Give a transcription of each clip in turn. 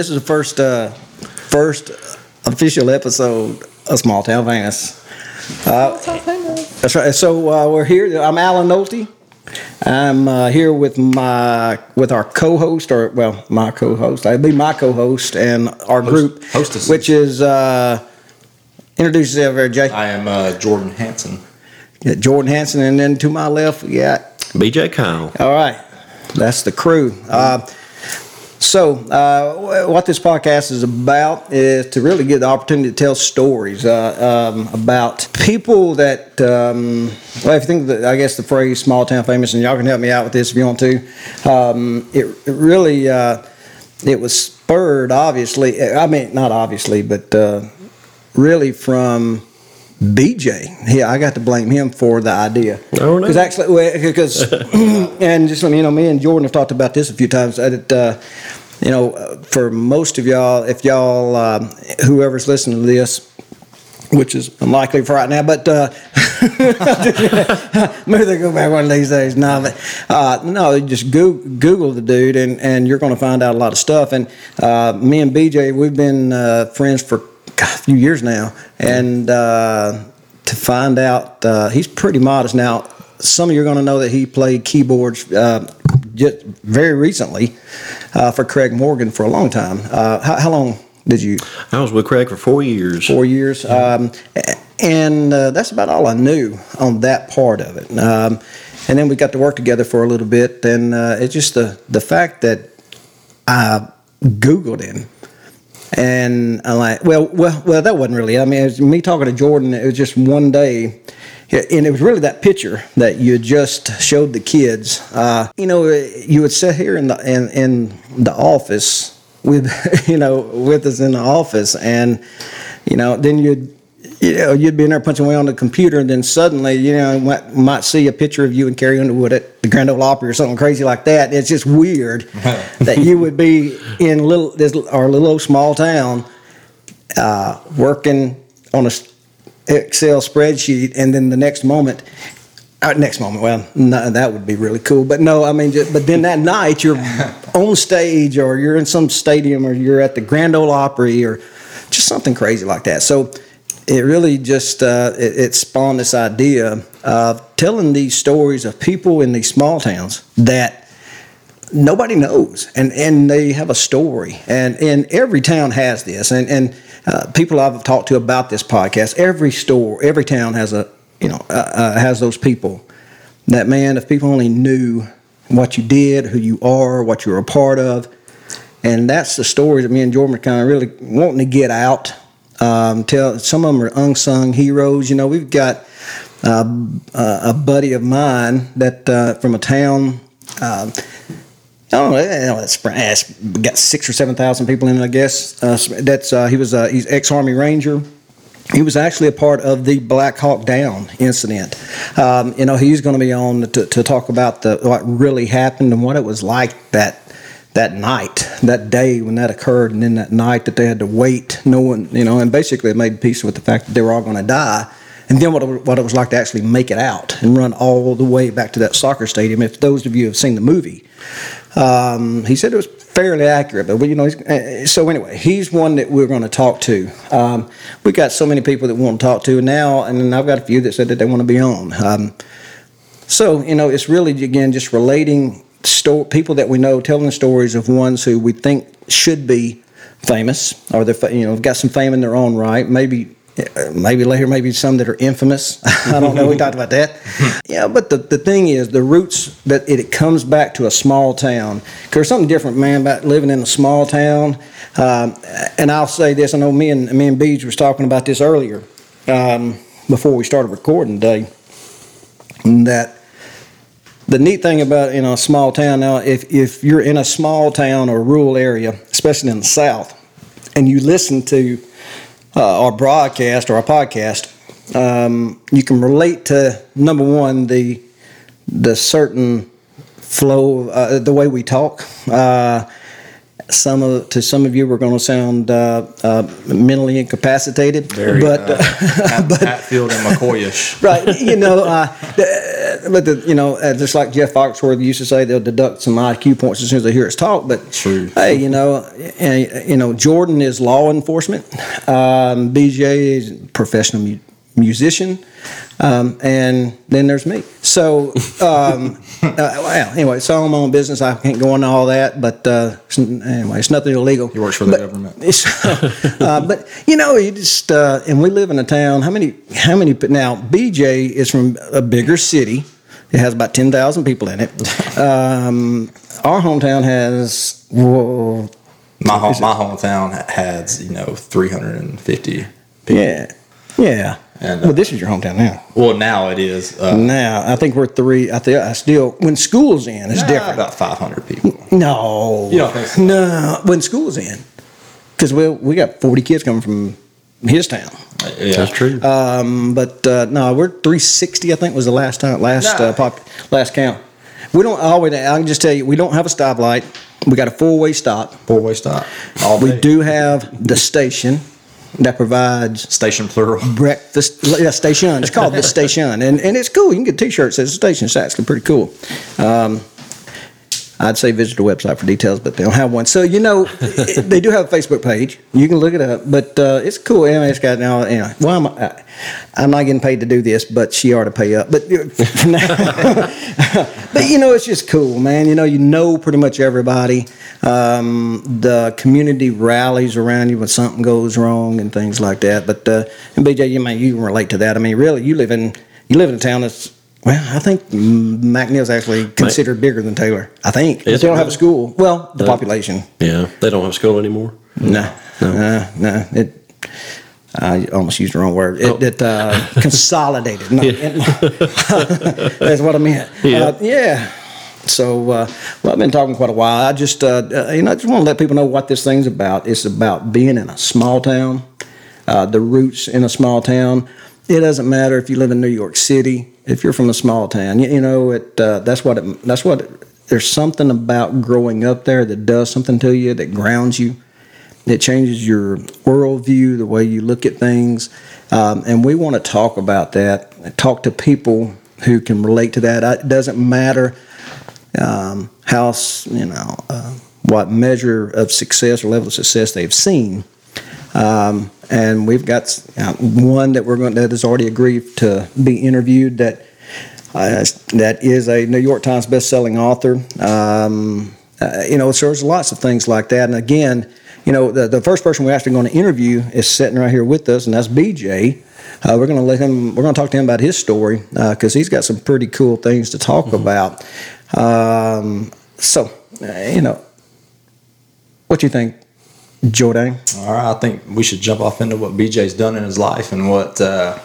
So this is the first uh, first official episode of Small Town Famous. Uh, that's right. So uh, we're here. I'm Alan Nolte. I'm uh, here with my with our co-host, or well, my co-host. I'd be my co-host and our group, hostesses. which is uh, introduce yourself, there, Jay. I am uh, Jordan Hanson. Yeah, Jordan Hanson, and then to my left we got BJ Kyle. All right, that's the crew. Uh, so, uh, what this podcast is about is to really get the opportunity to tell stories uh, um, about people that, um, well, if you think that, I guess the phrase small town famous, and y'all can help me out with this if you want to, um, it, it really, uh, it was spurred, obviously, I mean, not obviously, but uh, really from BJ. Yeah, I got to blame him for the idea. Oh, no. Because actually, because and just let me you know, me and Jordan have talked about this a few times. That uh, you know, for most of y'all, if y'all, um, whoever's listening to this, which is unlikely for right now, but uh, maybe they go back one of these days. No, but uh, no, just go, Google the dude, and, and you're going to find out a lot of stuff. And uh, me and BJ, we've been uh, friends for God, a few years now, and uh, to find out uh, he's pretty modest now. Some of you are going to know that he played keyboards uh, just very recently uh, for Craig Morgan for a long time. Uh, how, how long did you? I was with Craig for four years. four years. Um, and uh, that's about all I knew on that part of it. Um, and then we got to work together for a little bit. And uh, it's just the, the fact that I Googled him. And I'm like, well, well, well, that wasn't really. I mean, it was me talking to Jordan. It was just one day, and it was really that picture that you just showed the kids. Uh, you know, you would sit here in the in, in the office with, you know, with us in the office, and you know, then you'd you know, you'd be in there punching away on the computer, and then suddenly, you know, might, might see a picture of you and Carrie Underwood at the Grand Ole Opry or something crazy like that. It's just weird that you would be in little this our little old small town, uh, working on a Excel spreadsheet, and then the next moment. Uh, next moment, well, no, that would be really cool. But no, I mean, just, but then that night you're on stage, or you're in some stadium, or you're at the Grand Ole Opry, or just something crazy like that. So it really just uh, it, it spawned this idea of telling these stories of people in these small towns that nobody knows and and they have a story and and every town has this and and uh, people I've talked to about this podcast every store every town has a you know uh, uh, has those people that man if people only knew what you did who you are what you're a part of and that's the story that me and Jordan are kind of really wanting to get out. Um, tell some of them are unsung heroes. You know, we've got uh, a buddy of mine that uh, from a town. Know, It's, it's got six or seven thousand people in it. I guess uh, that's uh, he was uh, he's ex Army Ranger. He was actually a part of the Black Hawk Down incident. Um, you know, he's going to be on to, to talk about the what really happened and what it was like that that night, that day when that occurred, and then that night that they had to wait, no one, you know, and basically made peace with the fact that they were all going to die. And then what it, what it was like to actually make it out and run all the way back to that soccer stadium. If those of you have seen the movie, um, he said it was fairly accurate. But you know, he's, uh, so anyway, he's one that we're going to talk to. Um, we got so many people that we want to talk to now, and I've got a few that said that they want to be on. Um, so you know, it's really again just relating sto- people that we know, telling stories of ones who we think should be famous, or they're fa- you know have got some fame in their own right. Maybe maybe later, maybe some that are infamous. I don't know. We talked about that. Yeah, but the, the thing is, the roots that it, it comes back to a small town. 'Cause there's something different, man, about living in a small town. Um, and I'll say this. I know me and me and Beach was talking about this earlier um, before we started recording today. That the neat thing about you know a small town now, if if you're in a small town or rural area, especially in the South, and you listen to uh, our broadcast or our podcast, um, you can relate to number one the the certain flow, uh, the way we talk. Uh, some of to some of you, we're going to sound uh, uh, mentally incapacitated, Very but uh, Hat, Hatfield and McCoyish. right, you know, but the, you know, uh, just like Jeff Foxworthy used to say, they'll deduct some IQ points as soon as they hear us talk. But True. hey, you know, uh, you know, Jordan is law enforcement. Um, BJ is professional mu- musician, um, and then there's me. So, um, uh, well, anyway, so I'm on business. I can't go into all that, but uh, it's- anyway, it's nothing illegal. He works for the But- government. it's, uh, but you know, you just uh, and we live in a town. How many? How many? Now, BJ is from a bigger city. It has about ten thousand people in it. Um, our hometown has whoa, My home, my hometown has you know 350 people. yeah, yeah. And, uh, well, this is your hometown now. Well, now it is. Uh, Now, I think we're three. I think I still when school's in, it's nah, different. About 500 people. No, You don't think so? no. When school's in, because we we got forty kids coming from his town. Yeah. That's true. Um, but uh, no, we're 360. I think was the last time, last Nah. uh, pop, last count. We don't always. I can just tell you, we don't have a stoplight. We got a four way stop. Four way stop. All We day. do have the station that provides Station plural. breakfast. Yeah, station. It's called the station, and and it's cool. You can get a T-shirt that says station. It's actually pretty cool. Um, I'd say visit the website for details, but they don't have one. So you know, they do have a Facebook page. You can look it up, but uh, it's cool. Mean, it's got now. You know, well, I'm, I, I'm not getting paid to do this, but she ought to pay up. But but you know, it's just cool, man. You know, you know pretty much everybody. Um, the community rallies around you when something goes wrong and things like that. But uh, and BJ, you may you relate to that. I mean, really, you live in you live in a town that's well, I think McNeil's actually considered bigger than Taylor. I think, Is they don't have a school. Well, the population. yeah, they don't have a school anymore. No, no, no. It. I almost used the wrong word. It, Oh. it uh, consolidated. No, it- that's what I meant. Yeah. Uh, yeah. So, uh, well, I've been talking quite a while. I just, uh, uh, you know, I just want to let people know what this thing's about. It's about being in a small town, uh, the roots in a small town. It doesn't matter if you live in New York City, if you're from a small town. You, you know, it. Uh, that's what. It, that's what. It, there's something about growing up there that does something to you, that grounds you. that changes your worldview, the way you look at things, um, and we want to talk about that. Talk to people who can relate to that. It doesn't matter um, how you know uh, what measure of success or level of success they've seen. Um, and we've got uh, one that we're going that has already agreed to be interviewed. That uh, that is a New York Times best-selling author. Um, uh, you know, so there's lots of things like that. And again, you know, the, the first person we're actually going to interview is sitting right here with us, and that's BJ. Uh, we're going to let him. We're going to talk to him about his story because he's got some pretty cool things to talk about. Um, so, uh, you know, what do you think, Jordan? All right, I think we should jump off into what BJ's done in his life and what uh,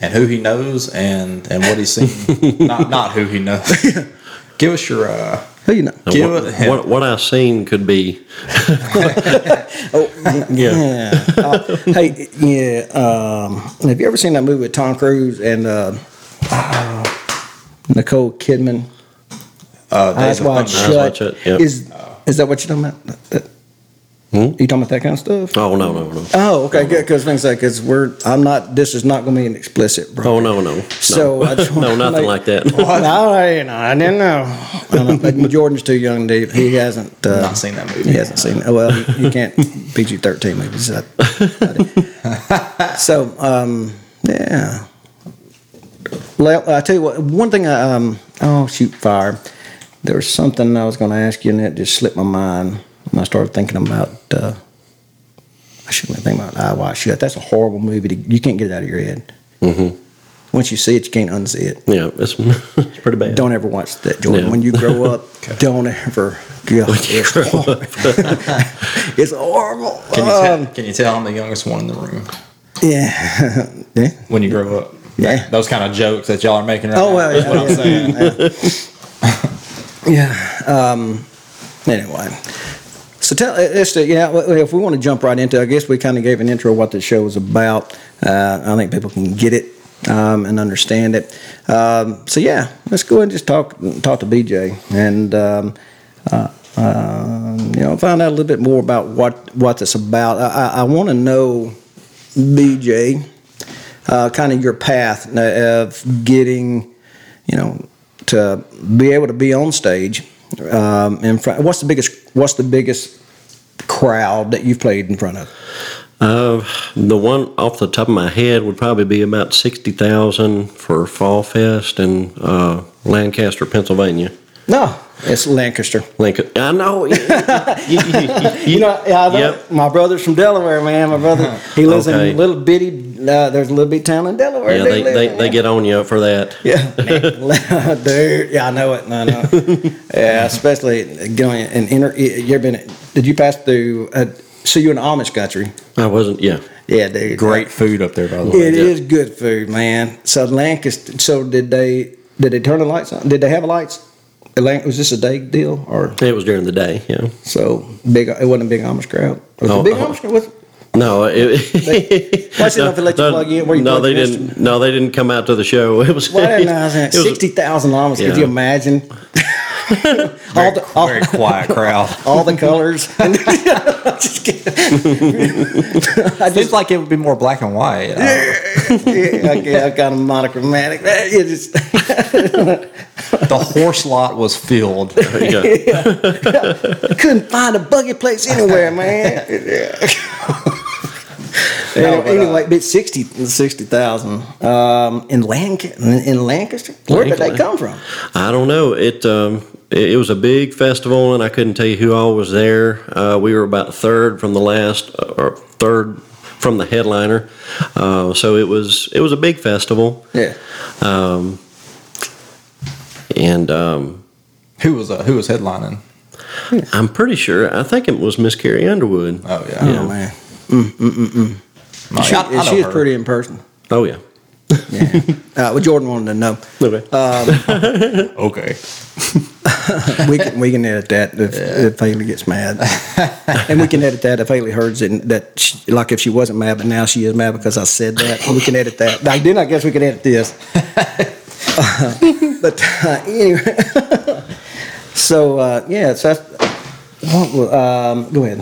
and who he knows and and what he's seen. not not who he knows. Give us your uh, Who you know? Give what, it- what, what I've seen could be. Oh, Yeah. yeah. Uh, hey, yeah. Um, have you ever seen that movie with Tom Cruise and uh, uh, Nicole Kidman? uh, Days Eyes of Wide Thunder. Shut. Wide Shut, yep. Is is that what you're talking about? That- Hmm? You talking about that kind of stuff? Oh no no no. Oh, okay, good. Because things like, because we're, I'm not. This is not going to be an explicit, bro. Oh no no. no. So I just no nothing make- like that. no, you know, I didn't know. I don't know. But Jordan's too young, Dave. He hasn't. Uh, Not seen that movie. He hasn't seen. Oh, well, you, you can't PG thirteen movies. I- I so, um, yeah. Well, I tell you what. One thing. I, um, oh shoot, fire. There was something I was going to ask you, and it just slipped my mind. And I started thinking about. Uh, I shouldn't think about Eye Wide Shut. That's a horrible movie. To, you can't get it out of your head. hmm Once you see it, you can't unsee it. Yeah, it's, it's pretty bad. Don't ever watch that, Jordan. Yeah. When you grow up, don't ever. God, it's, horrible. it's horrible. Can you, Um, tell, can you tell I'm the youngest one in the room yeah, yeah. when you grow up? Yeah. Those kind of jokes that y'all are making right Oh now well, yeah, what I'm yeah, saying. yeah. Um, anyway, so tell the, yeah. If we want to jump right into, I guess we kind of gave an intro of what the show is about. Uh, I think people can get it um, and understand it. Um, so yeah, let's go and just talk talk to BJ and. Um, uh, um, you know, find out a little bit more about what what it's about. I, I, I want to know, BJ, uh, kind of your path of getting, you know, to be able to be on stage um, in front. What's the biggest? What's the biggest crowd that you've played in front of? Uh, the one off the top of my head would probably be about 60,000 for Fall Fest in uh, Lancaster, Pennsylvania. No, it's Lancaster. Lincoln. I know. you, you- you- You know, yeah, Yep. my brother's from Delaware, man. My brother, he lives in a little bitty. Uh, there's a little bitty town in Delaware. Yeah, they, they, they get on you for that. Yeah, dude. Yeah, I know it. No, no. yeah, especially going in inner. You ever been? Did you pass through? Uh, so you in Amish country? I wasn't, yeah. Yeah, dude. Great food up there, by the way. It is good food, man. So Lancaster. So did they? Did they turn the lights on? Did they have lights? Lan- Was this a day deal or It was during the day, yeah. so big? It wasn't a big Amish crowd. Was it Oh, a big oh. Amish crowd? Was, No, it, Why is it not to let you plug in? Where you no, they didn't. No, they didn't come out to the show. It was. well, I didn't know. I was like, it was- Sixty thousand Amish. Could you imagine? Very, all the all, very quiet crowd. all the colors. Just kidding. I Seems just like it would be more black and white. Uh, yeah, okay, I'm kind of monochromatic. It just, the horse lot was filled. There you go. couldn't find a buggy place anywhere, man. No, anyway, but, uh, anyway, but 60 60,000 um, in, Lanc- in Lancaster. Where did they Lancaster. come from? I don't know. It um, it, it was a big festival, and I couldn't tell you who all was there. Uh, we were about third from the last, uh, or third from the headliner. Uh, so it was it was a big festival, Yeah. um, and um, Who was uh, who was headlining? I'm pretty sure. I think it was Miss Carrie Underwood. Oh yeah, Oh, man. No, She, I- I she is her. pretty in person. Oh yeah. Yeah. uh, well, Jordan wanted to know. Okay. Okay. we can we can edit that if, if Haley gets mad, and we can edit that if Haley hears it. That she, like if she wasn't mad, but now she is mad because I said that. We can edit that. Like, then I guess we can edit this. but uh, anyway, so uh, yeah, so that's, what, um, go ahead.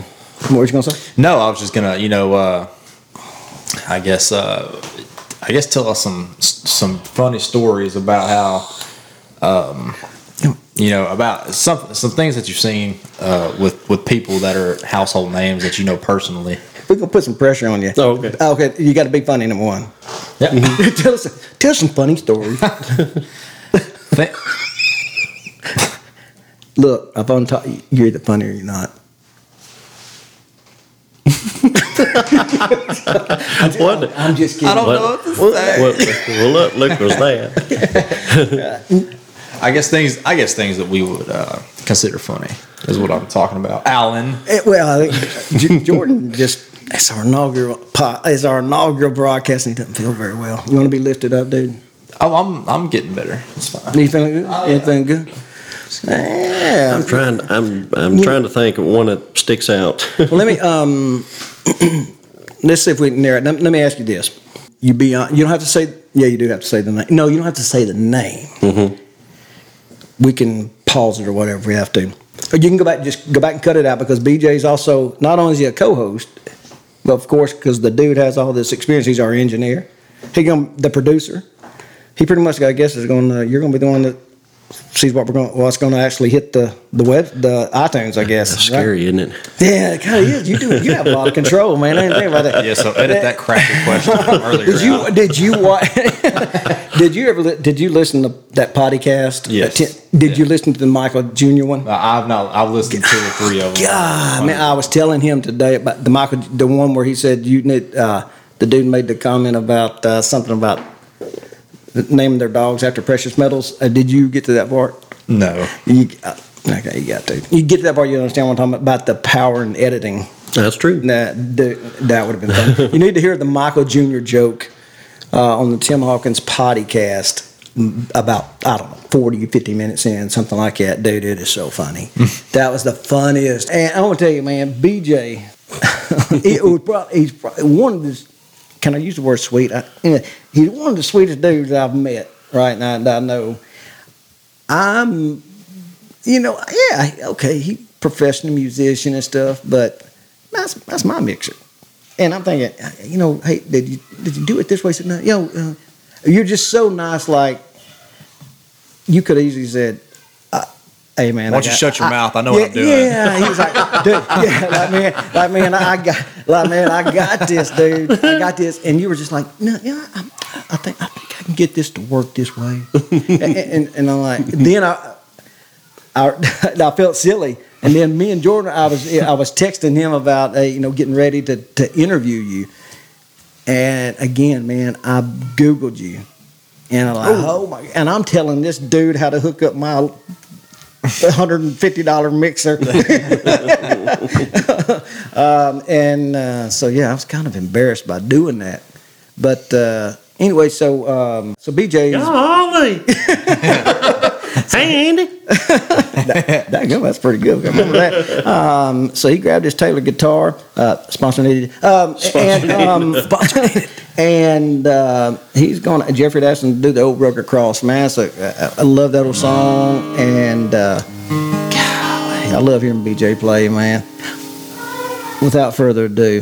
What were you gonna say? No, I was just gonna, you know, uh, I guess, uh, I guess, tell us some some funny stories about how, um, you know, about some some things that you've seen uh, with with people that are household names that you know personally. We're gonna put some pressure on you. Oh, okay. Okay, you got to be funny. Number one. Yeah. tell us tell us some funny stories. Look, if I'm talking, you're the funnier you're not. What? I'm just kidding. I don't What? know what to What, say. what, well, look, look was that. I guess things. I guess things that we would uh, consider funny is what I'm talking about. Alan. Eh, well, I think Jordan just it's our inaugural po- it's our inaugural broadcast, and he doesn't feel very well. You want to be lifted up, dude? Oh, I'm I'm getting better. It's fine. You feeling good? You feeling good? Yeah. I'm trying. I'm I'm trying to think of one that sticks out. Well, let me um, let's see if we can narrow it. Let, let me ask you this: You be on, you don't have to say. Yeah, you do have to say the name. No, you don't have to say the name. We can pause it or whatever we have to. Or you can go back, just go back and cut it out because BJ's also not only is he a co-host, but of course because the dude has all this experience. He's our engineer. He going the producer. He pretty much, I guess, is going. to You're going to be the one that sees what we're going. What's going to actually hit the the web, the iTunes, I guess. That's right? scary, isn't it? Yeah, it kind of is. You do. You have a lot of control, man. I didn't think about that. Yeah. So edit that crappy question from earlier. Did you out. did you watch? did you ever did you listen to that podcast? Yes. Ten- did you listen to the Michael Jr. one? I've not. I've listened to two or three of them. God, man, I was telling him today about the Michael, the one where he said you need. Uh, the dude made the comment about uh, something about naming their dogs after precious metals. Uh, did you get to that part? No. You, uh, okay, you got to. You get to that part, you understand what I'm talking about, about the power in editing. That's true. That that, would have been fun. you need to hear the Michael Jr. joke uh, on the Tim Hawkins podcast mm, about I don't know 40 50 minutes in something like that dude it is so funny that was the funniest and I want to tell you man BJ it was probably, he's probably one of the can I use the word sweet I, he's one of the sweetest dudes I've met right now that I know I'm you know yeah okay he professional musician and stuff but that's that's my mixer. And I'm thinking, you know, hey, did you did you do it this way? He said, no, yo, uh, you're just so nice. Like you could easily said, uh, "Hey man, Why don't you shut your I- mouth? I know what I'm doing." Yeah, he was like, dude, yeah, like man, like man, I got, like man, I got this, dude, I got this, and you were just like, no, yeah, I, I think, I think I can get this to work this way, and, and, and I'm like, then I, I, I felt silly. And then me and Jordan, I was I was texting him about uh, you know getting ready to, to interview you, and again, man, I googled you, and I'm like, oh my, and I'm telling this dude how to hook up my hundred and fifty dollar mixer, um, and uh, so yeah, I was kind of embarrassed by doing that, but uh, anyway, so um, so BJ, Golly. hey, Andy. That go, that's pretty good. I remember that. Um, so he grabbed his Taylor guitar, uh, sponsor needed, um, and um, and uh, he's going. to Jeffrey to do the old Rugged Cross, man. So uh, I love that old song, and uh, golly, I love hearing BJ play, man. Without further ado,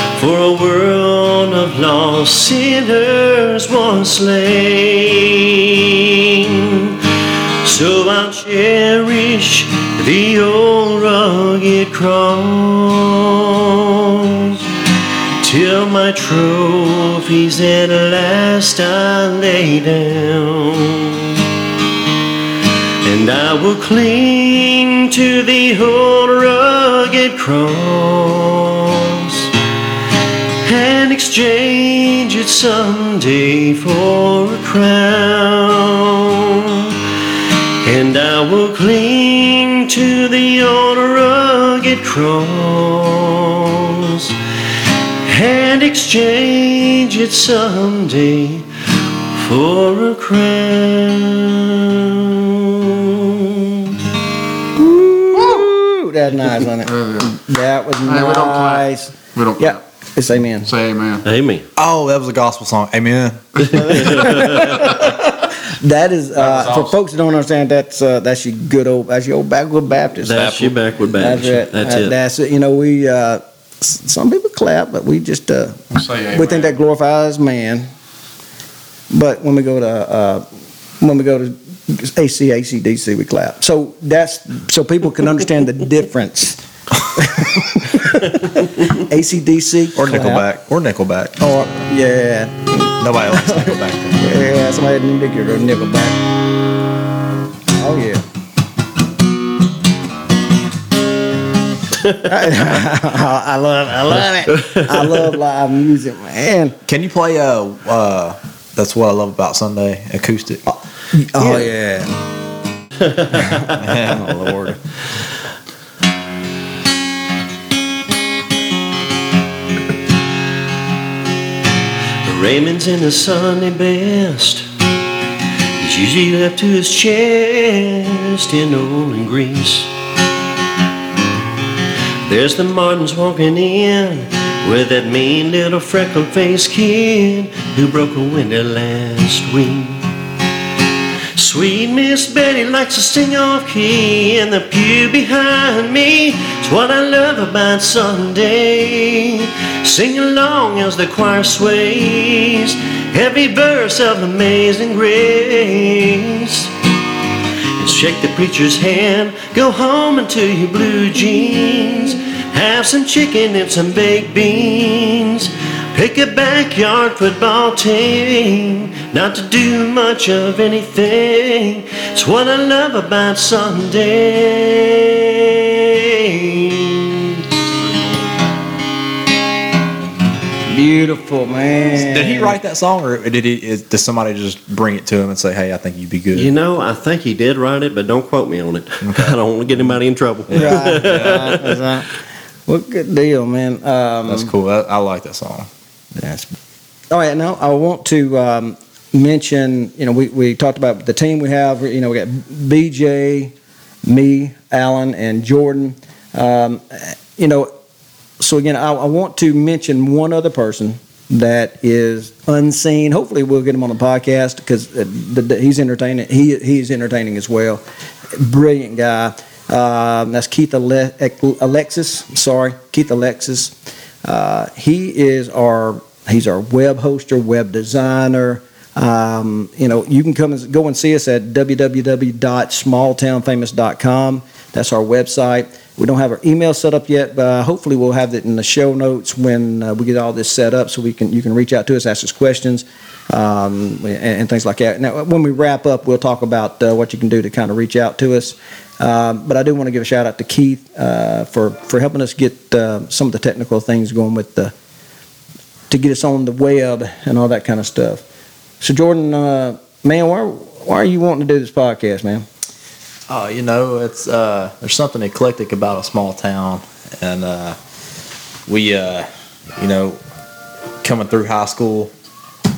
for a world of lost sinners was slain. So I'll cherish the old rugged cross till my trophies at last I lay down. And I will cling to the old rugged cross exchange it someday for a crown. And I will cling to the old rugged cross and exchange it someday for a crown. Woo, that's nice, wasn't it? That was Hey, we don't clap. nice. We don't Yeah, it's amen. say amen. Amen. Oh, that was a gospel song. Amen. That is uh, for awesome. folks that don't understand. That's uh, that's your good old that's your old backward Baptist. That's your backward That's Baptist. it. That's it. That's it. You know, we uh, some people clap, but we just uh, Say we think amen. that glorifies man. But when we go to uh, when we go to AC ACDC, we clap. So that's so people can understand the difference. ACDC Or. Nickelback. Or Nickelback. Or yeah, Nobody likes Nickelback. yeah. Somebody had Nickel or Nickelback. Oh yeah. I love, I love it. I love live music, man. Can you play uh uh that's what I love about Sunday acoustic? Oh yeah. oh Lord. Raymond's in the Sunday best. He's usually left to his chest in oil and grease. There's the Martins walking in with that mean little freckle faced kid who broke a window last week. Sweet Miss Betty likes to sing off key in the pew behind me. It's what I love about Sunday. Sing along as the choir sways every verse of Amazing Grace. And shake the preacher's hand, go home into your blue jeans. Have some chicken and some baked beans. Pick a backyard football team, not to do much of anything. It's what I love about Sunday. Beautiful, man. Did he write that song or did he is, did somebody just bring it to him and say, Hey, I think you'd be good? You know, I think he did write it, but don't quote me on it. I don't want to get anybody in trouble. Right, right, that's right. Well, good deal, man. Um, That's cool. I, I like that song. Yes. All right, now I want to um, mention, you know, we, we talked about the team we have. You know, we got BJ, me, Alan, and Jordan. Um, you know, so again, I, I want to mention one other person that is unseen. Hopefully, we'll get him on the podcast because the, he's entertaining. He he's entertaining as well. Brilliant guy. Um, that's Keith Ale- Alexis. Sorry, Keith Alexis. Uh, he is our he's our web hoster, web designer. Um, you know, you can come and go and see us at www.smalltownfamous.com. That's our website. We don't have our email set up yet, but uh, hopefully we'll have it in the show notes when uh, we get all this set up, so we can you can reach out to us, ask us questions, um, and, and, things like that. Now, when we wrap up, we'll talk about uh, what you can do to kind of reach out to us. Um, but I do want to give a shout out to Keith uh, for for helping us get uh, some of the technical things going with the to get us on the web and all that kind of stuff. So Jordan, uh, man, why why are you wanting to do this podcast, man? Oh, you know, it's uh, there's something eclectic about a small town, and uh, we, you know, coming through high school,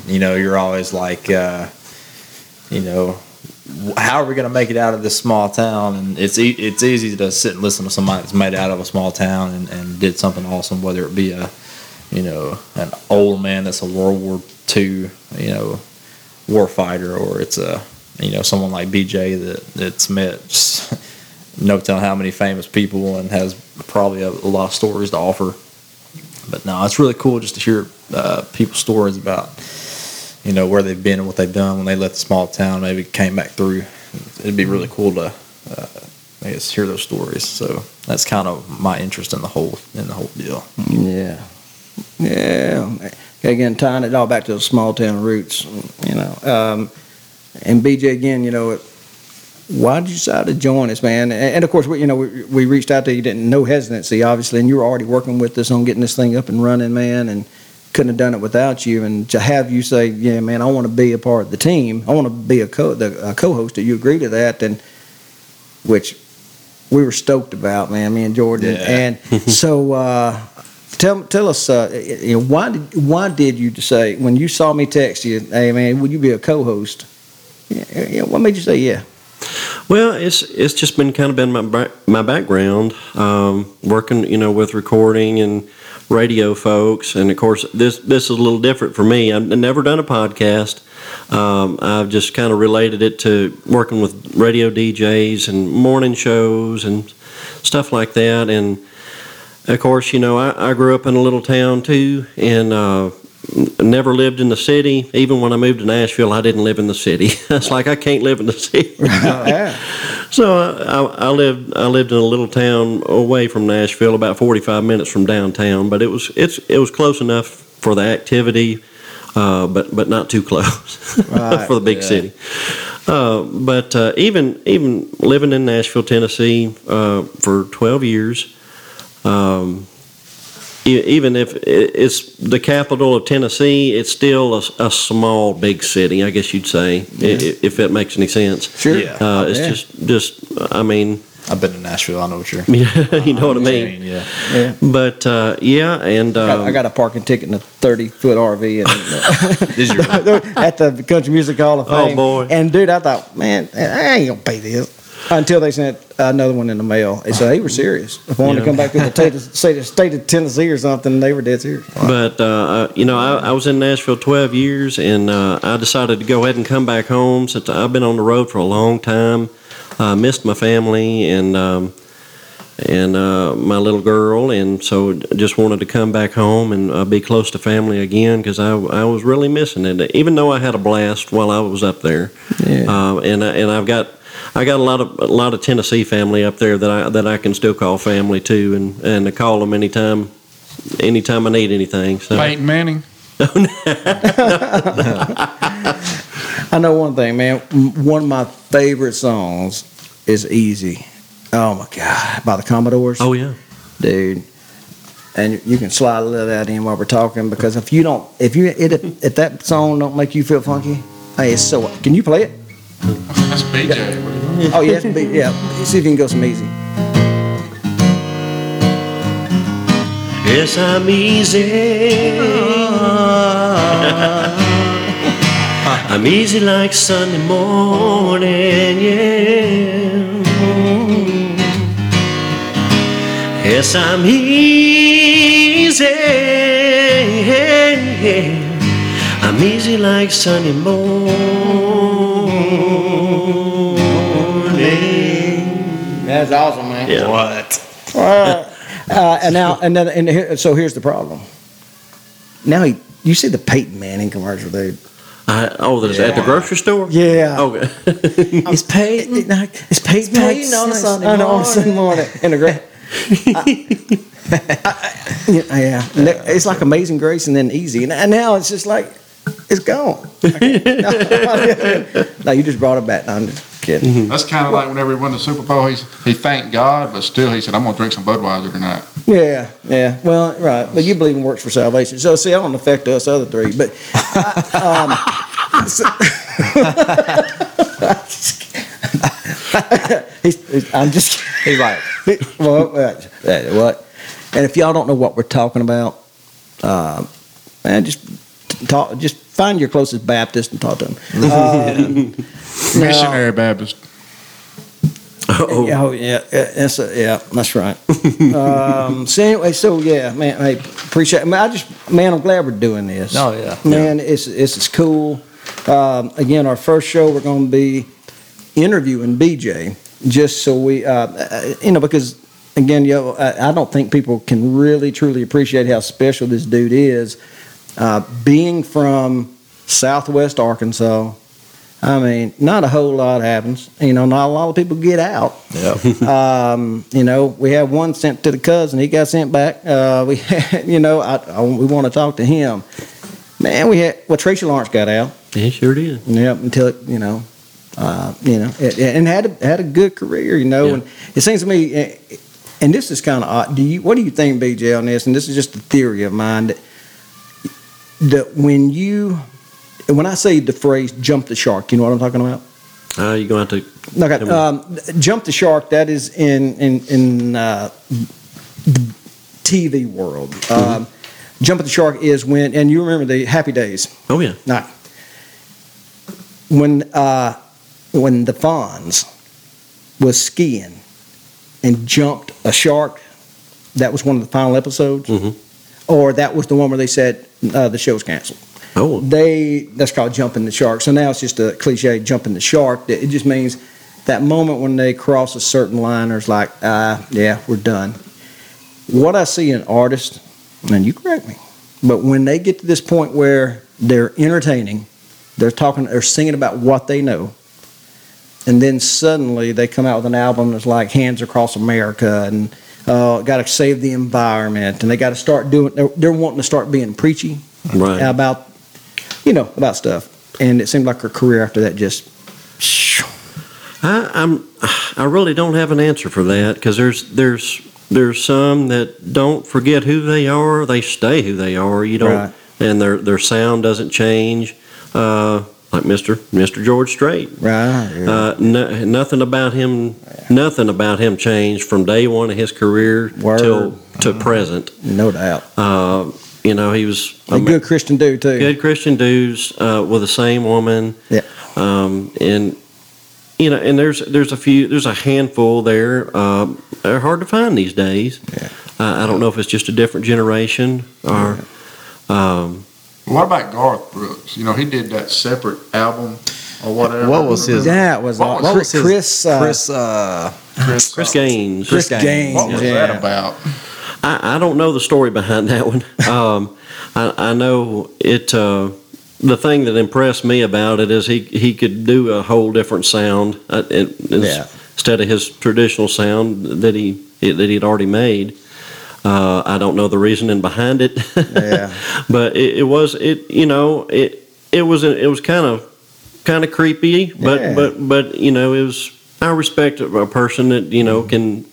you know, you're always like, you know, how are we going to make it out of this small town? And it's e- it's easy to sit and listen to somebody that's made out of a small town and, and did something awesome, whether it be a, you know, an old man that's a World War II, you know, war fighter, or it's a you know someone like BJ that that's met no telling how many famous people and has probably a, a, lot of stories to offer. But no, it's really cool just to hear uh, people's stories about you know where they've been and what they've done when they left the small town, maybe came back through. It'd be really cool to uh, I guess hear those stories. So that's kind of my interest in the whole in the whole deal. Yeah, yeah. Again, tying it all back to the small town roots, you know. Um, and BJ again, you know, why did you decide to join us, man? And, of course, we, you know, we, we reached out to you, didn't no hesitancy, obviously, and you were already working with us on getting this thing up and running, man, and couldn't have done it without you. And to have you say, yeah, man, I want to be a part of the team, I want to be a co the a co-host, you agree to that, and which we were stoked about, man, me and Jordan, yeah. and so. Uh, tell tell us, uh, you know, why did why did you say when you saw me text you, hey man, would you be a co-host? Yeah, what made you say yeah? Well, it's it's just been kind of been my my background, um, working you know with recording and radio folks, and of course this this is a little different for me. I've never done a podcast. Um, I've just kind of related it to working with radio DJs and morning shows and stuff like that. And of course, you know, I, I grew up in a little town too, and uh, never lived in the city. Even when I moved to Nashville, I didn't live in the city. it's like I can't live in the city. yeah. So I, I, lived I lived in a little town away from Nashville, about 45 minutes from downtown. But it was it's it was close enough for the activity, uh, but but not too close right. for the big yeah. city. Uh, but uh, even even living in Nashville, Tennessee, uh, for 12 years. Um, even if it's the capital of Tennessee, it's still a, a small, big city. I guess you'd say, yeah. if that makes any sense. Sure. Yeah. Uh, it's yeah. just, just. I mean. I've been to Nashville. I know what you're. Yeah, you know what I mean. Yeah. yeah. But uh, yeah, and um, I, got, a parking ticket in a thirty foot RV and, at the Country Music Hall of oh, Fame. Oh boy! And dude, I thought, man, I ain't gonna pay this until they sent another one in the mail. So they were serious. If I wanted to come back to the state of, state of, state of Tennessee or something, they were dead serious. But uh, uh, you know, I, I, was in Nashville 12 years, and uh, I decided to go ahead and come back home since I've been on the road for a long time. I missed my family and um, and uh, my little girl, and so just wanted to come back home and uh, be close to family again because I, I was really missing it. Even though I had a blast while I was up there, yeah. Uh, and and I've got I got a lot of a lot of Tennessee family up there that I that I can still call family too, and and I call them anytime anytime I need anything. So. Peyton Manning. I know one thing, man. One of my favorite songs is "Easy." Oh my god, by the Commodores. Oh yeah, dude. And you can slide a little of that in while we're talking because if you don't, if you it, if that song don't make you feel funky, hey, it's so. Can you play it? That's BJ. Oh yes, yeah, yeah. See if you can go some easy. Yes, I'm easy. I'm easy like Sunday morning, yeah. Yes, I'm easy. I'm easy like Sunday morning. That's awesome, man. Yeah. What? Uh, and now, and then, and here, so here's the problem. Now he, you see the Peyton Manning commercial, dude. I, oh, there's at the grocery store. Yeah. Okay. It's Peyton. It's Peyton. Peyton on a Sunday I know, on a Sunday morning. In the gra- yeah, yeah. And that- It's like Amazing Grace and then Easy, and and now it's just like it's gone. no, you just brought it back. No, I'm just kidding. That's kind of like whenever he won the Super Bowl, he's, he thanked God, but still he said, I'm going to drink some Budweiser tonight. Yeah, yeah. Well, right. But you believe in works for salvation. So, see, I don't affect us other three. But, I, um, so- he's, he's- I'm just He's like, well, what? uh, what? And if y'all don't know what we're talking about, uh, man, just talk. Just find your closest Baptist and talk to him. Um, Missionary Baptist. Oh, Oh yeah, yeah, that's a, yeah, that's right. um, so anyway, so yeah, man, I appreciate. Man, I just, man, I'm glad we're doing this. Oh, yeah. man, it's it's, it's cool. Um, again, our first show, we're going to be interviewing BJ, just so we, uh, uh, you know, because again, yo, I, I don't think people can really truly appreciate how special this dude is. Uh, being from Southwest Arkansas, I mean, not a whole lot happens. You know, not a lot of people get out. yeah. Um, you know, we have one sent to the cousin. He got sent back. Uh, we, had, you know, I, I, we want to talk to him. Man, we had well, Tracy Lawrence got out. he sure did. Yep, until it, you know, uh, you know, it, and had a, had a good career. You know, Yeah. and it seems to me, and this is kind of odd. Do you? What do you think, BJ, on this? And this is just a theory of mine that that when you, when I say the phrase "jump the shark," you know what I'm talking about? Uh, you're going to have to Okay, um, jump the shark. That is in in in uh, the TV world. Mm-hmm. Um, jump the shark is when, and you remember the Happy Days. Oh yeah. Not when uh, when the Fonz was skiing and jumped a shark, that was one of the final episodes, Mhm. or that was the one where they said uh, the show's canceled. Oh, They that's called jumping the shark. So now it's just a cliche, jumping the shark. It just means that moment when they cross a certain line, there's like, ah, yeah, we're done. What I see in artists, and you correct me, but when they get to this point where they're entertaining, they're talking, they're singing about what they know, and then suddenly they come out with an album that's like Hands Across America and uh, got to save the environment, and they got to start doing. They're, they're wanting to start being preachy right. about you know about stuff and it seemed like her career after that just I, I'm, I really don't have an answer for that because there's there's there's some that don't forget who they are. They stay who they are. You don't, Right. and their their sound doesn't change. Uh, like Mister Mister George Strait. right Uh, no, nothing about him. Nothing about him changed from day one of his career Word. till to present. no doubt Uh, you know, he was a good christian dude too good Christian dudes uh, with the same woman. Yeah. Um, and you know, and there's there's a few there's a handful there. Um, they're hard to find these days. Yeah. Uh, I don't know if it's just a different generation or. Um, What about Garth Brooks? You know, he did that separate album or whatever. What was his- that was, What all- was What was his chris uh, Chris? Uh, Chris, Chris Gaines. Chris Gaines. Gaines, What was yeah. that about? I, I don't know the story behind that one. Um, I, I know it. Uh, the thing that impressed me about it is he he could do a whole different sound uh, it, Yeah. instead of his traditional sound that he that he'd already made. Uh, I don't know the reasoning behind it. Yeah. but it, it was it you know it it was it was kind of kind of creepy, but Yeah. but but you know it was. I respect a person that you know can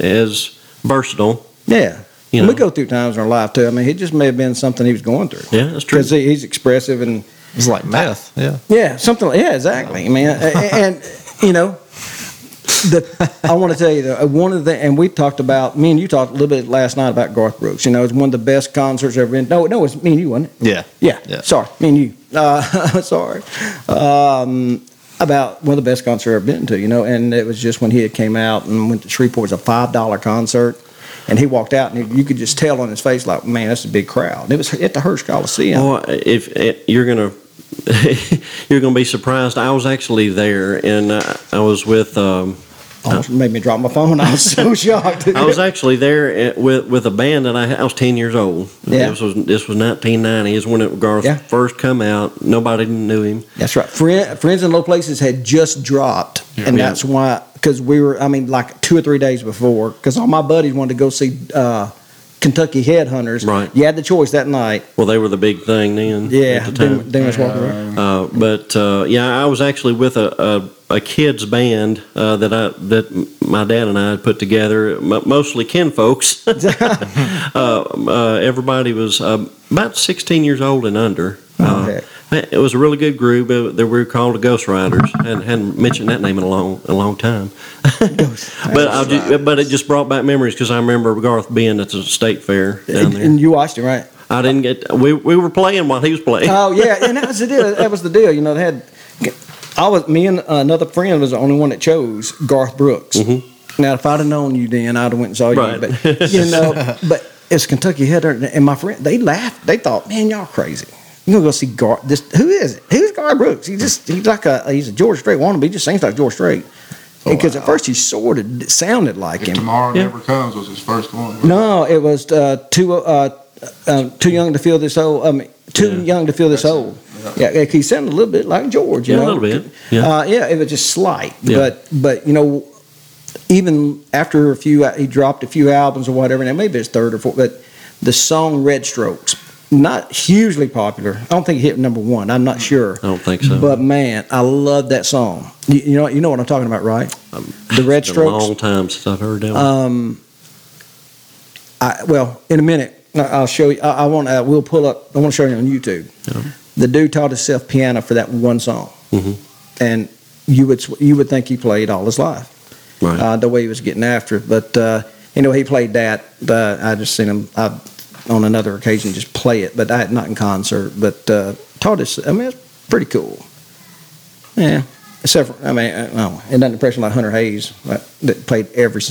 as versatile. yeah You know. we go through times in our life too i mean it just may have been something he was going through Yeah, that's true. because he, he's expressive and it's like meth. Yeah. Yeah, something. Like, yeah, exactly. I mean, and, and you know, the I want to tell you that one of the and we talked about me and you talked a little bit last night about Garth Brooks. You know, it's one of the best concerts ever been. No, no, it's me and you, wasn't it? Yeah. Yeah. Yeah. Sorry, me and you. Uh, sorry. Um, about one of the best concerts I've ever been to. You know, and it was just when he had came out and went to Shreveport. It was a five dollar concert. and he walked out, and you could just tell on his face, like, man, that's a big crowd. It was at the Hirsch Coliseum. Boy, if, if you're gonna you're gonna be surprised. I was actually there, and I, I was with. Um, Almost made me drop my phone. I was so shocked. I was actually there at, with with a band that I, I was ten years old. Yeah. This was this was 1990. Is when it, Garth Yeah. first come out. Nobody knew him. That's right. Friend, Friends in Low Places had just dropped, and Yeah. that's why because we were. I mean, like two or three days before, because all my buddies wanted to go see uh, Kentucky Headhunters. Right. You had the choice that night. Well, they were the big thing then. Yeah. At the time. Demas Walker. Road. Uh, but uh, yeah, I was actually with a, a, a kids band uh, that I that my dad and I had put together, m- mostly kin folks. uh, uh, everybody was uh, about 16 years old and under. Uh, heck. it was a really good group. Uh, They were called the Ghost Riders, and hadn't mentioned that name in a long a long time. but I ju- but it just brought back memories because I remember Garth being at the state fair down And, there. and you watched it, right? I didn't get we we were playing while he was playing. Oh yeah, and that was the deal. That was the deal. You know, they had. I was me and another friend was the only one that chose Garth Brooks. Now, if I'd have known you then, I'd have went and saw you. Right. But you know, but it's Kentucky Header, and my friend they laughed. They thought, man, y'all crazy. You gonna go see Garth? This who is it? Who's Garth Brooks? He just he's like a he's a George Strait wannabe. He just sings like George Strait. Because at first he sort of sounded like If him. Tomorrow Yeah. Never Comes was his first one. No, it was uh, too uh, uh, too young to feel this old. I mean, too Yeah. young to feel this That's old. It. Yeah, he sounded a little bit like George. You Yeah, a little bit, yeah. Uh, yeah, it was just slight. Yeah. But but you know, even after a few, he dropped a few albums or whatever, and maybe it's third or fourth. But the song Red Strokes, not hugely popular. I don't think it hit number one. I'm not sure. I don't think so. But man, I love that song. You, you know, you know what I'm talking about, right? the Red It's been a Strokes. long time since I've heard that. one. Um, I, well, in a minute, I'll show you. I, I want. Uh, we'll pull up. I want to show you on YouTube. Yeah. The dude taught himself piano for that one song, Mhm. and you would you would think he played all his life. right. Uh, the way he was getting after it, but uh, you know he played that. Uh, I just seen him I, on another occasion just play it, but I not in concert. But uh, taught us. I mean, it's pretty cool. Yeah. Except for, I mean, uh, no, it doesn't impress me like Hunter Hayes that played every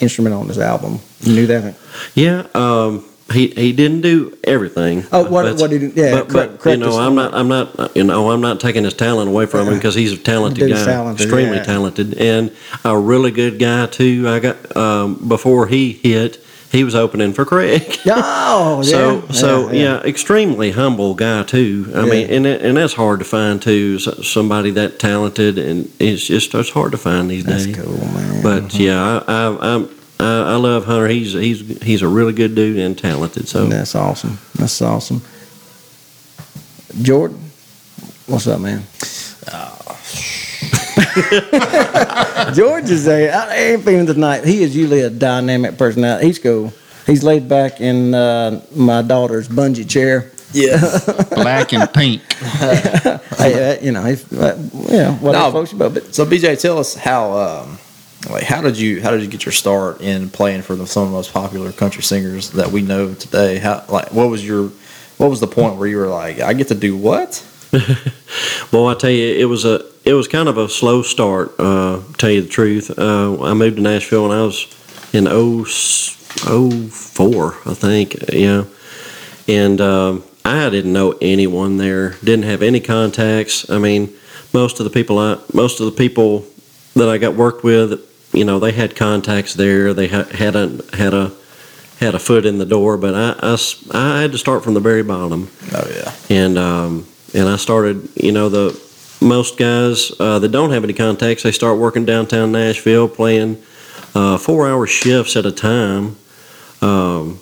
instrument on this album. You knew that? yeah. Um, he he didn't do everything. Oh, what- what did he- yeah, But, correct- but correct you know, I'm not. I'm not. You know, I'm not taking his talent away from him because he's a talented guy, talented, extremely yeah. talented, and a really good guy too. I got um, before he hit, he was opening for Craig. Oh, So yeah. so yeah, extremely humble guy too. I mean, and that, and that's hard to find too. Somebody that talented and it's just it's hard to find these That's days. cool, man. But yeah, I I I'm, I, I love Hunter. He's he's he's a really good dude and talented. So That's awesome. That's awesome. Jordan, what's up, man? George is a, I ain't feeling tonight. He is usually a dynamic personality. He's cool. He's laid back in uh, my daughter's bungee chair. Yeah. Black and pink. Hey, uh, you know, he's, uh, you know, No. folks about, but So BJ, tell us how um, like how did you how did you get your start in playing for the, some of the most popular country singers that we know today? How like what was your what was the point where you were like I get to do what? Well, I tell you, it was a it was kind of a slow start. Uh, tell you the truth, uh, I moved to Nashville when I was in 0, 04, I think. Yeah, and um, I didn't know anyone there. Didn't have any contacts. I mean, most of the people I most of the people that I got worked with, you know, they had contacts there. They ha- had a had a had a foot in the door, but I, I, I had to start from the very bottom Oh yeah. and um, and I started. You know, the most guys uh, that don't have any contacts, they start working downtown Nashville, playing uh, four-hour shifts at a time. Um,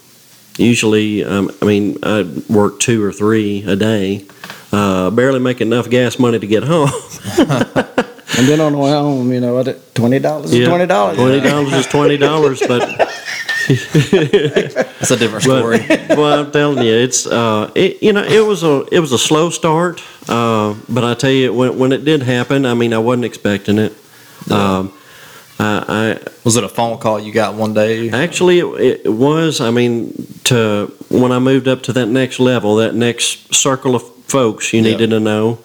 usually, um, I mean, I work two or three a day. Uh, barely make enough gas money to get home. and then on the way home, you know, what, twenty dollars is Yeah, twenty dollars. Twenty dollars is twenty dollars, but That's a different story. But, well, I'm telling you, it's uh, it, you know, it was a it was a slow start, uh, but I tell you, when when it did happen, I mean, I wasn't expecting it. Um, I, was it a phone call you got one day? Actually it, it was. I mean, to when I moved up to that next level, that next circle of folks you Yeah. needed to know.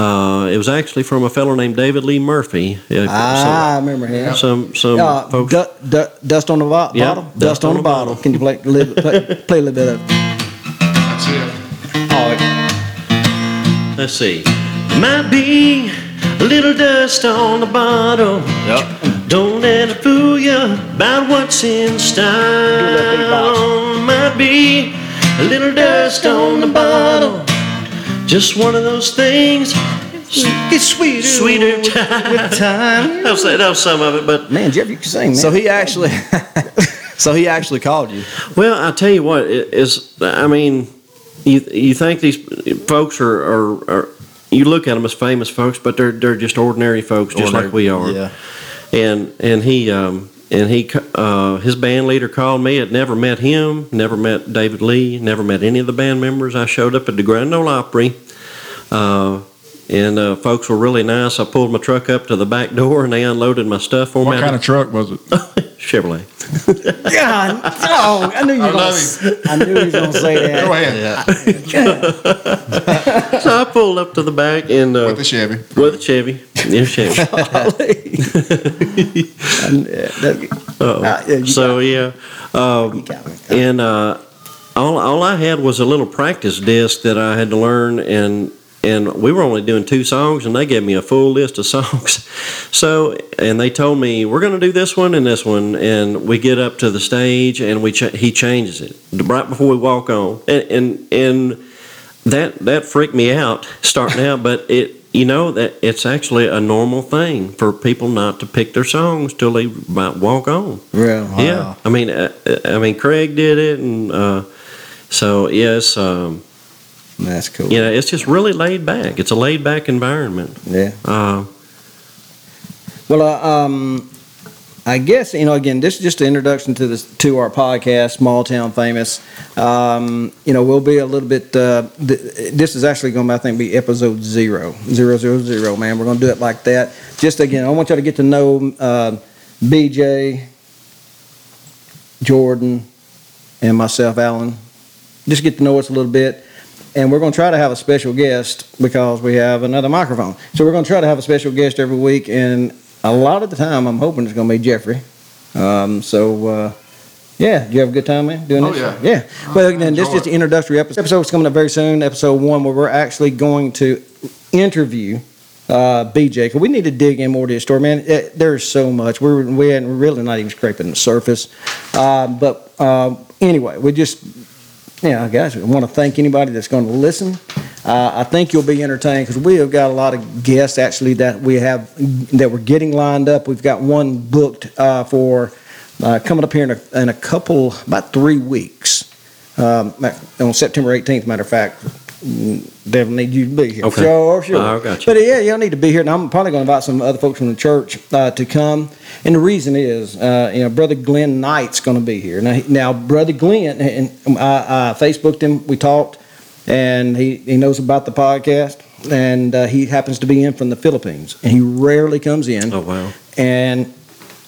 Uh, it was actually from a fellow named David Lee Murphy. Ah, I remember him. some some, some Uh, folks. du- du- dust on the bo- Yeah, bottle. Dust, on the bottle. Can you play, play, play, play a little bit of? That's it. Oh, Let's see. Might be a little dust on the bottle. Yep. Don't let it fool you about what's in style. Might be a little dust on the bottle. Just one of those things. it's sweeter. Sweeter with time. I'll say that was some of it, but Man, Jeff, you can sing, man. So he actually, so he actually called you. Well, I tell you what it is. I mean, you you think these folks are, are, are you look at them as famous folks, but they're they're just ordinary folks, just like we are. Yeah. And and he um and he uh his band leader called me. Had never met him, never met David Lee, never met any of the band members. I showed up at the Grand Ole Opry. Uh, and uh, folks were really nice. I pulled my truck up to the back door, and they unloaded my stuff for What me. What kind of truck was it? Chevrolet? God, oh, I knew you I were gonna, I knew you was gonna say that. Go ahead. Yeah. So I pulled up to the back and uh, With the Chevy. with a Chevy, yeah, Chevy. And, uh, that- Uh-oh. Uh, yeah, you so yeah, um, you got me. and uh, all all I had was a little practice disc that I had to learn, and and we were only doing two songs, and they gave me a full list of songs. So and they told me we're going to do this one and this one, and we get up to the stage, and we ch- he changes it right before we walk on, and and and that that freaked me out starting out, but it. You know that it's actually a normal thing for people not to pick their songs till they might walk on. Real. Yeah, I mean, uh, I mean, Craig did it, and uh, so yes, um, That's cool. you know, it's just really laid back. It's a laid back environment. Yeah. Uh, Well, uh, um, I guess you know. Again, this is just an introduction to this to our podcast, Small Town Famous. Um, you know, we'll be a little bit. Uh, th- this is actually going to, I think, be episode zero, zero, zero, zero. Man, we're going to do it like that. Just again, I want y'all to get to know uh, BJ, Jordan, and myself, Alan. Just get to know us a little bit. And we're going to try to have a special guest because we have another microphone. So we're going to try to have a special guest every week. And a lot of the time, I'm hoping it's going to be Jeffrey. Um, so, uh, yeah, you have a good time, man, doing Oh, this? yeah. Yeah. Well, then, this is just the introductory episode. Episode's coming up very soon, episode one, where we're actually going to interview uh, BJ. Because we need to dig in more to his story, man. It, there's so much. We're, we hadn't really not even scraping the surface. Uh, but uh, anyway, we just yeah, guys, I want to thank anybody that's going to listen. Uh, I think you'll be entertained because we have got a lot of guests actually that we have that we're getting lined up. We've got one booked uh, for uh, coming up here in a, in a couple, about three weeks. Um, on September 18th, matter of fact, definitely need you to be here. Okay. Sure, sure. I got you. But yeah, you'll need to be here. And I'm probably going to invite some other folks from the church uh, to come. And the reason is, uh, you know, Brother Glenn Knight's going to be here. Now, he- now Brother Glenn, and I, I Facebooked him. We talked, and he, he knows about the podcast. And uh, he happens to be in from the Philippines, and he rarely comes in. oh wow. And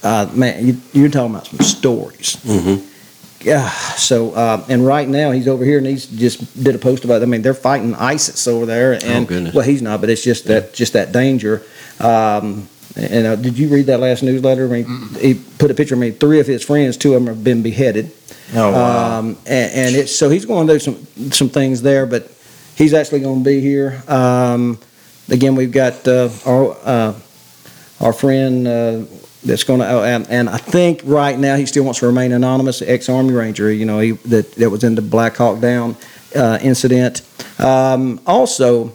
uh, man, you, you're talking about some stories. hmm Yeah. So, uh, and right now he's over here, and he's just did a post about. I mean, they're fighting ISIS over there, and Oh, goodness. well, he's not, but it's just that just that danger. Um, and uh, did you read that last newsletter? I mean, he put a picture. I mean, three of his friends, two of them have been beheaded. Oh wow. Um, and, and it's so he's going to do some some things there, but he's actually going to be here. Um, again, we've got uh, our uh, our friend uh, that's going to, and, and I think right now he still wants to remain anonymous. Ex Army Ranger, you know, he that that was in the Black Hawk Down uh, incident. Um, also.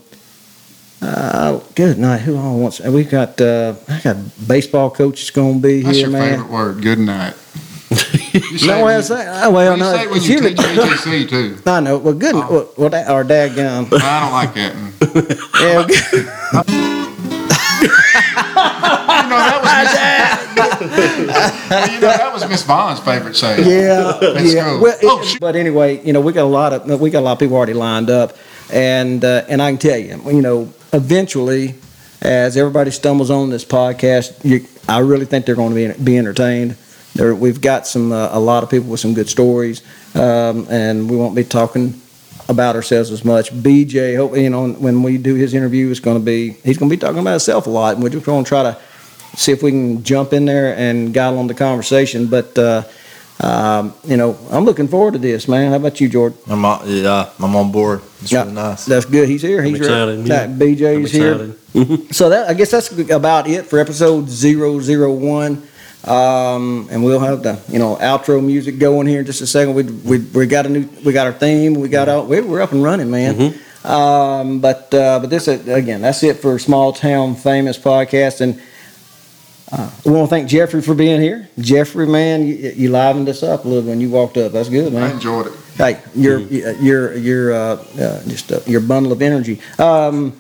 Uh, good night. Who all wants? We've got uh, I got baseball coach is going to be That's here, your man. favorite word. Good night. You say No, it well, when it's, you- uh, well, you no, say it when it's you usually. teach ATC too. I know. Well, good. Oh. Well, well, that, our dad gum. I don't like that. one. Yeah, good. You know that was Miss, well, you know that was Miss Vaughn's favorite saying. yeah, Let's yeah. Well, it- Oh, shoot. but anyway, you know, we got a lot of we got a lot of people already lined up, and uh, and I can tell you, you know, eventually, as everybody stumbles on this podcast, you, I really think they're going to be be entertained. There, we've got some uh, a lot of people with some good stories, um, and we won't be talking about ourselves as much. BJ, hope you know when we do his interview, it's going to be he's going to be talking about himself a lot, and we're just going to try to see if we can jump in there and guide on the conversation. But uh, um, you know, I'm looking forward to this, man. How about you, Jordan? I'm on, yeah, I'm on board. It's Yeah, really nice. That's good. He's here. He's I'm excited, Right. yeah. That BJ's I'm here. So that I guess that's about it for episode 001. Um, and we'll have the you know outro music going here in just a second. We we, we got a new we got our theme. We got all we, we're up and running, man. Um, but uh, but this uh, again, that's it for Small Town Famous podcast. And uh, we want to thank Jeffrey for being here. Jeffrey, man, you, you livened us up a little when you walked up. That's good, man. I enjoyed it. Hey, your your your uh, uh, just uh, your bundle of energy. Um,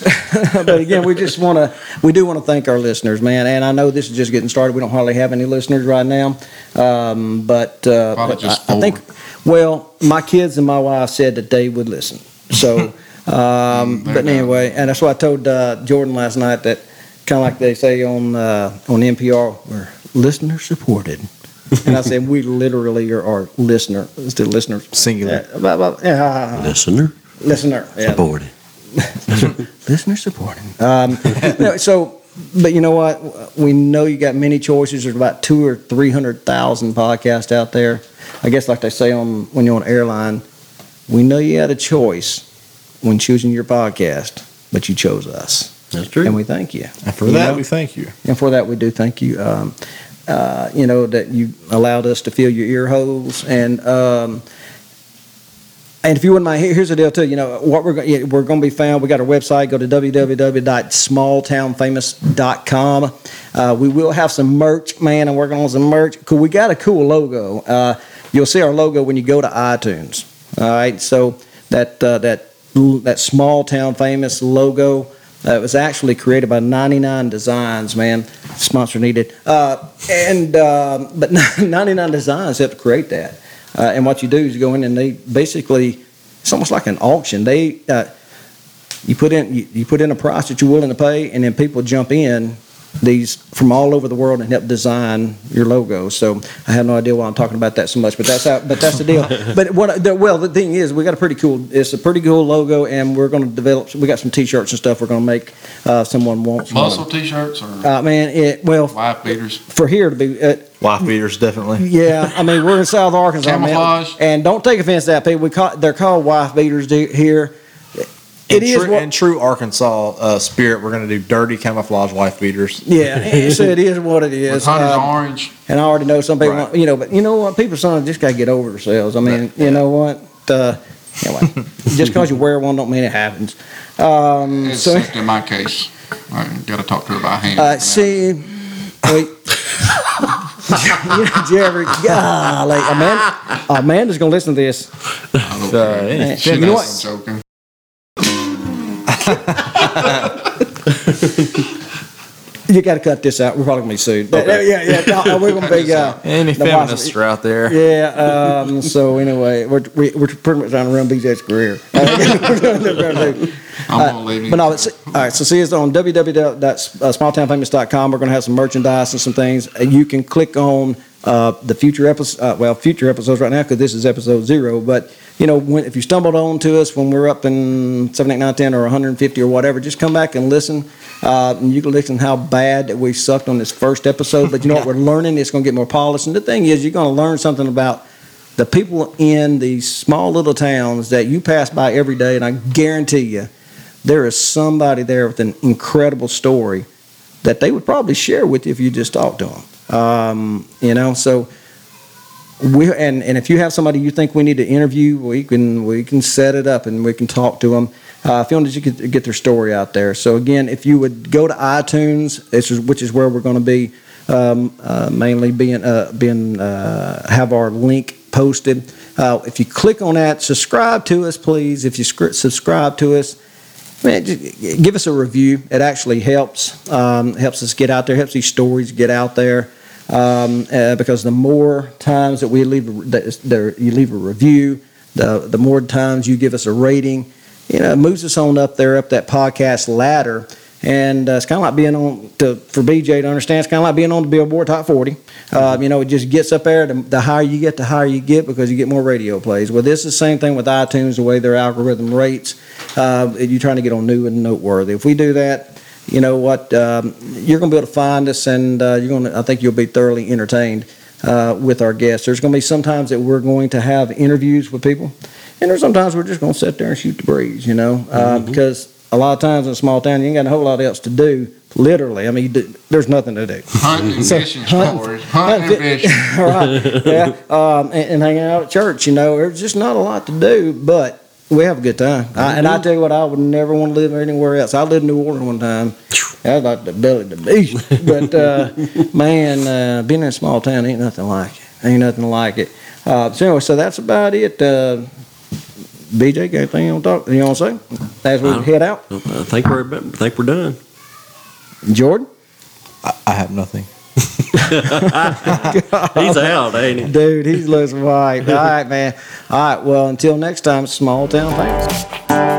but again, we just want to we do want to thank our listeners, man. And I know this is just getting started. We don't hardly have any listeners right now, um, but, uh, I, I think well, my kids and my wife said that they would listen. So, um, but anyway, and that's why I told uh, Jordan last night that kind of like they say on uh, on NPR, we're listener supported. and I said we literally are, are listener, still listeners. Singular. Yeah, about- about- yeah, Listener, listener. Yeah. supported. listener supporting. Um, no, so, but you know what? We know you got many choices. There's about two or three hundred thousand podcasts out there. I guess, like they say on when you're on an airline, we know you had a choice when choosing your podcast, but you chose us, That's true. and we thank you. And for You that, know? we thank you. And for that, we do thank you. Um, uh, you know that you allowed us to fill your ear holes, and um, and if you wouldn't mind, here- here's the deal too. You know what we're going we're going to be found. We got our website. Go to www.smalltownfamous.com. Uh, we will have some merch, man. I'm working on some merch. Cool. We got a cool logo. Uh, you'll see our logo when you go to iTunes. All right. So that uh, that that small town famous logo. Uh, it was actually created by 99 Designs, man. Sponsor needed. Uh, and um, but 99 Designs helped create that. Uh, and what you do is you go in and they basically it's almost like an auction. They uh, you put in you, you put in a price that you're willing to pay, and then people jump in these from all over the world and help design your logo. So I have no idea why I'm talking about that so much, but that's how, but that's the deal. but what the, well the thing is we got a pretty cool it's a pretty cool logo, and we're going to develop. We got some T-shirts and stuff we're going to make. Uh, someone wants Muscle one. t-shirts or Uh, man, it well wife beaters. for here to be. Uh, Wife beaters, definitely. yeah, I mean we're in South Arkansas, man. And don't take offense to that. People, we call they're called wife beaters here. It in is true, what- in true Arkansas uh, spirit. We're going to do dirty camouflage wife beaters. Yeah, and so it is what it is. With is. Hunter's Um, orange. and I already know some people, Right. you know, but you know what? People sometimes just got to get over themselves. I mean, you know what? Uh, anyway, just because you wear one don't mean it happens. Um, It's so, in my case. I got to talk to her by hand. uh, see, wait. Jerry, golly, Amanda, Amanda's gonna listen to this. I don't Uh, She you know knows what? You got to cut this out. We're probably gonna be sued. But, uh, yeah, yeah, no, we're gonna be. Uh, Any the wife- feminists are out there? Yeah. Um, so anyway, we're we, we're pretty much trying to run BJ's career. I'm gonna leave you. But no, it's, all right. So see us on www.smalltownfamous.com. We're going to have some merchandise and some things. Uh, You can click on uh, the future episodes. Uh, well, future episodes right now because this is episode zero. But you know, when, if you stumbled on to us when we're up in seven, eight, nine, ten, or 150 or whatever, just come back and listen. Uh, and you can listen how bad that we sucked on this first episode. But you know what? We're learning. It's going to get more polished. And the thing is, you're going to learn something about the people in these small little towns that you pass by every day. And I guarantee you there is somebody there with an incredible story that they would probably share with you if you just talked to them. Um, you know, so we and and if you have somebody you think we need to interview, we can we can set it up and we can talk to them. Uh, if you want to get, their story out there. So again, if you would go to iTunes, which is where we're going to be um, uh, mainly being uh, being uh, have our link posted. Uh, if you click on that, subscribe to us, please. If you scr- subscribe to us, Man, give us a review. It actually helps. Um, helps us get out there. Helps these stories get out there. Um, uh, because the more times that we leave, that you leave a review, the the more times you give us a rating, you know, it moves us on up there, up that podcast ladder. And uh, it's kind of like being on, to, for BJ to understand, it's kind of like being on the Billboard Top 40. Uh, you know, it just gets up there. The, the higher you get, the higher you get because you get more radio plays. Well, this is the same thing with iTunes, the way their algorithm rates. Uh, you're trying to get on new and noteworthy. If we do that, you know what, um, you're going to be able to find us, and uh, you're going to, I think you'll be thoroughly entertained uh, with our guests. There's going to be some times that we're going to have interviews with people, and there's sometimes we're just going to sit there and shoot the breeze, you know, uh, because a lot of times in a small town, you ain't got a whole lot else to do. Literally, I mean, do, there's nothing to do. Hunting So, fishing hunting- stories, hunting and fishing. right. Yeah. Um, and, and hanging out at church, you know, there's just not a lot to do, but we have a good time. I, and I tell you what, I would never want to live anywhere else. I lived in New Orleans one time. I was like the belly of the beast. But, uh, man, uh, being in a small town ain't nothing like it. Ain't nothing like it. Uh, so anyway, so that's about it. Uh, BJ, got anything you want to talk, you want to say as we head out? I think we're, I think we're done. Jordan? I, I have nothing. He's out, ain't he? Dude, he's losing white. All right, man. All right, well, until next time, small town fans.